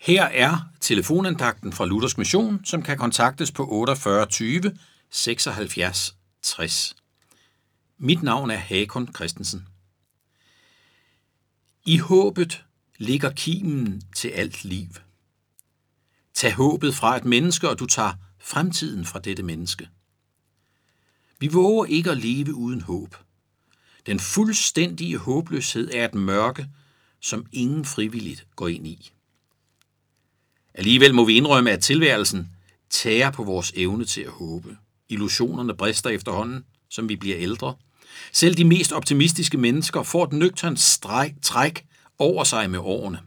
Her er telefonandagten fra Luthers Mission, som kan kontaktes på 48 20 76 60. Mit navn er Hakon Christensen. I håbet ligger kimen til alt liv. Tag håbet fra et menneske, og du tager fremtiden fra dette menneske. Vi våger ikke at leve uden håb. Den fuldstændige håbløshed er et mørke, som ingen frivilligt går ind i. Alligevel må vi indrømme, at tilværelsen tærer på vores evne til at håbe. Illusionerne brister efterhånden, som vi bliver ældre. Selv de mest optimistiske mennesker får et nøgternt stræk, træk over sig med årene.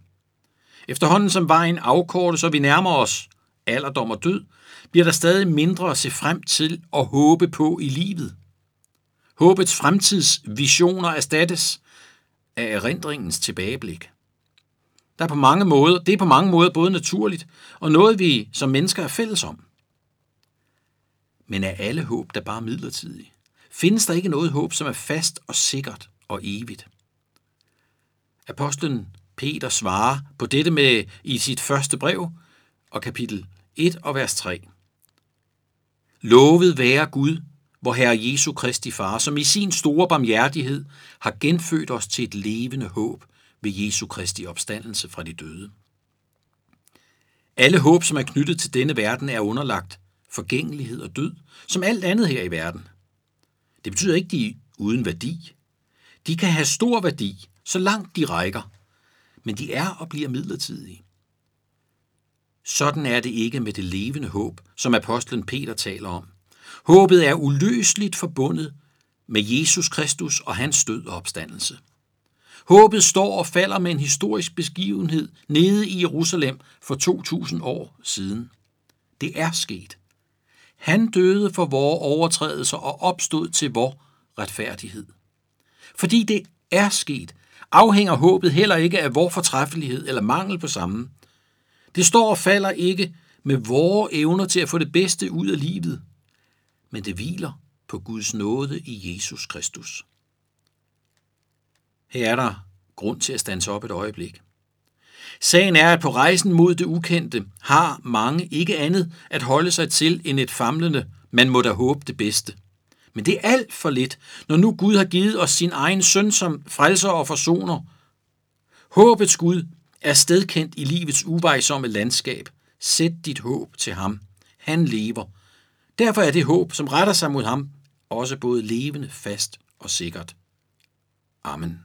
Efterhånden som vejen afkortes, og vi nærmer os alderdom og død, bliver der stadig mindre at se frem til og håbe på i livet. Håbets fremtidsvisioner erstattes af erindringens tilbageblik. Der er på mange måder, det er på mange måder både naturligt og noget, vi som mennesker er fælles om. Men er alle håb der bare midlertidige? Findes der ikke noget håb, som er fast og sikkert og evigt? Apostlen Peter svarer på dette med i sit første brev og kapitel 1 og vers 3. Lovet være Gud, hvor Herre Jesu Kristi Far, som i sin store barmhjertighed har genfødt os til et levende håb ved Jesu Kristi opstandelse fra de døde. Alle håb, som er knyttet til denne verden, er underlagt forgængelighed og død, som alt andet her i verden. Det betyder ikke, de er uden værdi. De kan have stor værdi, så langt de rækker, men de er og bliver midlertidige. Sådan er det ikke med det levende håb, som apostlen Peter taler om. Håbet er uløseligt forbundet med Jesus Kristus og hans død og opstandelse. Håbet står og falder med en historisk begivenhed nede i Jerusalem for 2000 år siden. Det er sket. Han døde for vores overtrædelser og opstod til vor retfærdighed. Fordi det er sket, afhænger håbet heller ikke af vor fortræffelighed eller mangel på samme. Det står og falder ikke med vores evner til at få det bedste ud af livet, men det hviler på Guds nåde i Jesus Kristus. Her er der grund til at stanse op et øjeblik. Sagen er, at på rejsen mod det ukendte har mange ikke andet at holde sig til end et famlende, man må da håbe det bedste. Men det er alt for lidt, når nu Gud har givet os sin egen søn som frelser og forsoner. Håbets Gud er stedkendt i livets uvejsomme landskab. Sæt dit håb til ham. Han lever. Derfor er det håb, som retter sig mod ham, også både levende, fast og sikkert. Amen.